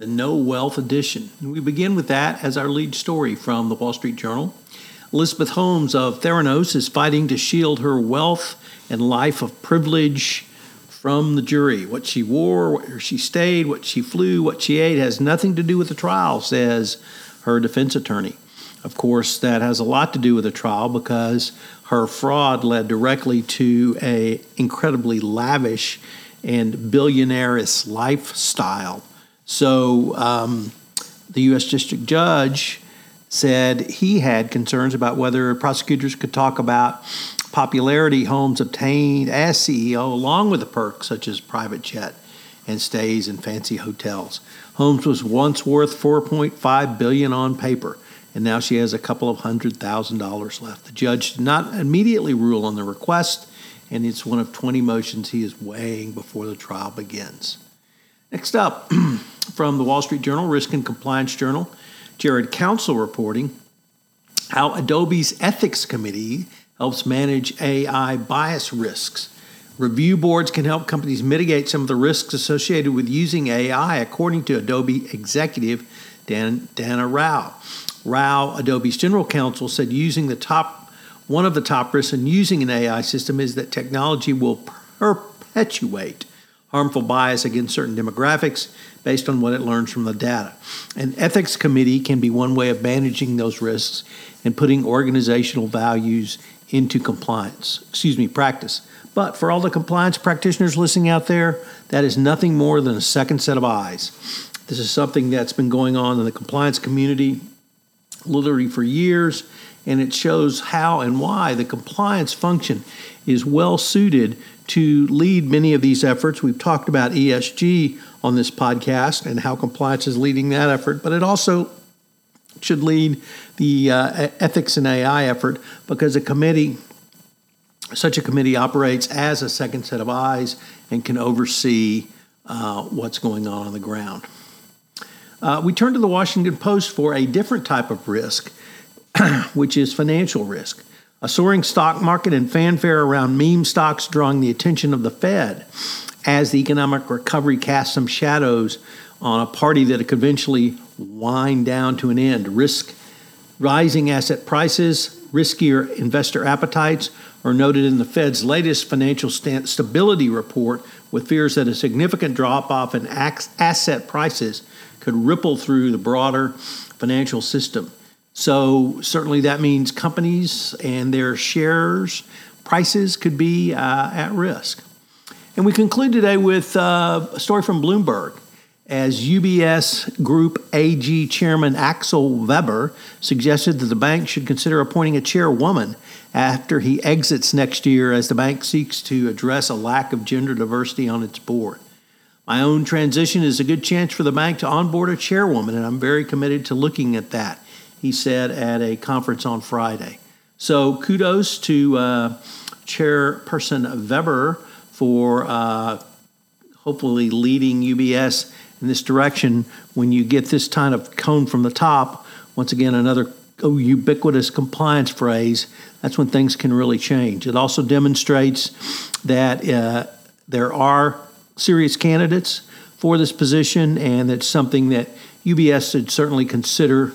the No Wealth Edition. And we begin with that as our lead story from the Wall Street Journal. Elizabeth Holmes of Theranos is fighting to shield her wealth and life of privilege from the jury. What she wore, where she stayed, what she flew, what she ate has nothing to do with the trial, says her defense attorney. Of course, that has a lot to do with the trial because her fraud led directly to a incredibly lavish and billionaireous lifestyle so um, the U.S. District Judge said he had concerns about whether prosecutors could talk about popularity Holmes obtained as CEO, along with the perks such as private jet and stays in fancy hotels. Holmes was once worth 4.5 billion on paper, and now she has a couple of hundred thousand dollars left. The judge did not immediately rule on the request, and it's one of 20 motions he is weighing before the trial begins. Next up, from the Wall Street Journal, Risk and Compliance Journal, Jared Council reporting how Adobe's Ethics Committee helps manage AI bias risks. Review boards can help companies mitigate some of the risks associated with using AI, according to Adobe executive Dan, Dana Rao. Rao, Adobe's general counsel, said using the top one of the top risks in using an AI system is that technology will perpetuate harmful bias against certain demographics based on what it learns from the data. An ethics committee can be one way of managing those risks and putting organizational values into compliance, excuse me, practice. But for all the compliance practitioners listening out there, that is nothing more than a second set of eyes. This is something that's been going on in the compliance community literally for years, and it shows how and why the compliance function is well suited to lead many of these efforts. We've talked about ESG on this podcast and how compliance is leading that effort, but it also should lead the uh, ethics and AI effort because a committee, such a committee, operates as a second set of eyes and can oversee uh, what's going on on the ground. Uh, we turn to the Washington Post for a different type of risk, which is financial risk. A soaring stock market and fanfare around meme stocks drawing the attention of the Fed as the economic recovery casts some shadows on a party that could eventually wind down to an end. Risk rising asset prices, riskier investor appetites are noted in the Fed's latest financial stability report with fears that a significant drop off in asset prices could ripple through the broader financial system. So, certainly that means companies and their shares prices could be uh, at risk. And we conclude today with uh, a story from Bloomberg. As UBS Group AG Chairman Axel Weber suggested that the bank should consider appointing a chairwoman after he exits next year as the bank seeks to address a lack of gender diversity on its board. My own transition is a good chance for the bank to onboard a chairwoman, and I'm very committed to looking at that he said at a conference on Friday. So kudos to uh, Chairperson Weber for uh, hopefully leading UBS in this direction. When you get this kind of cone from the top, once again, another oh, ubiquitous compliance phrase, that's when things can really change. It also demonstrates that uh, there are serious candidates for this position, and it's something that UBS should certainly consider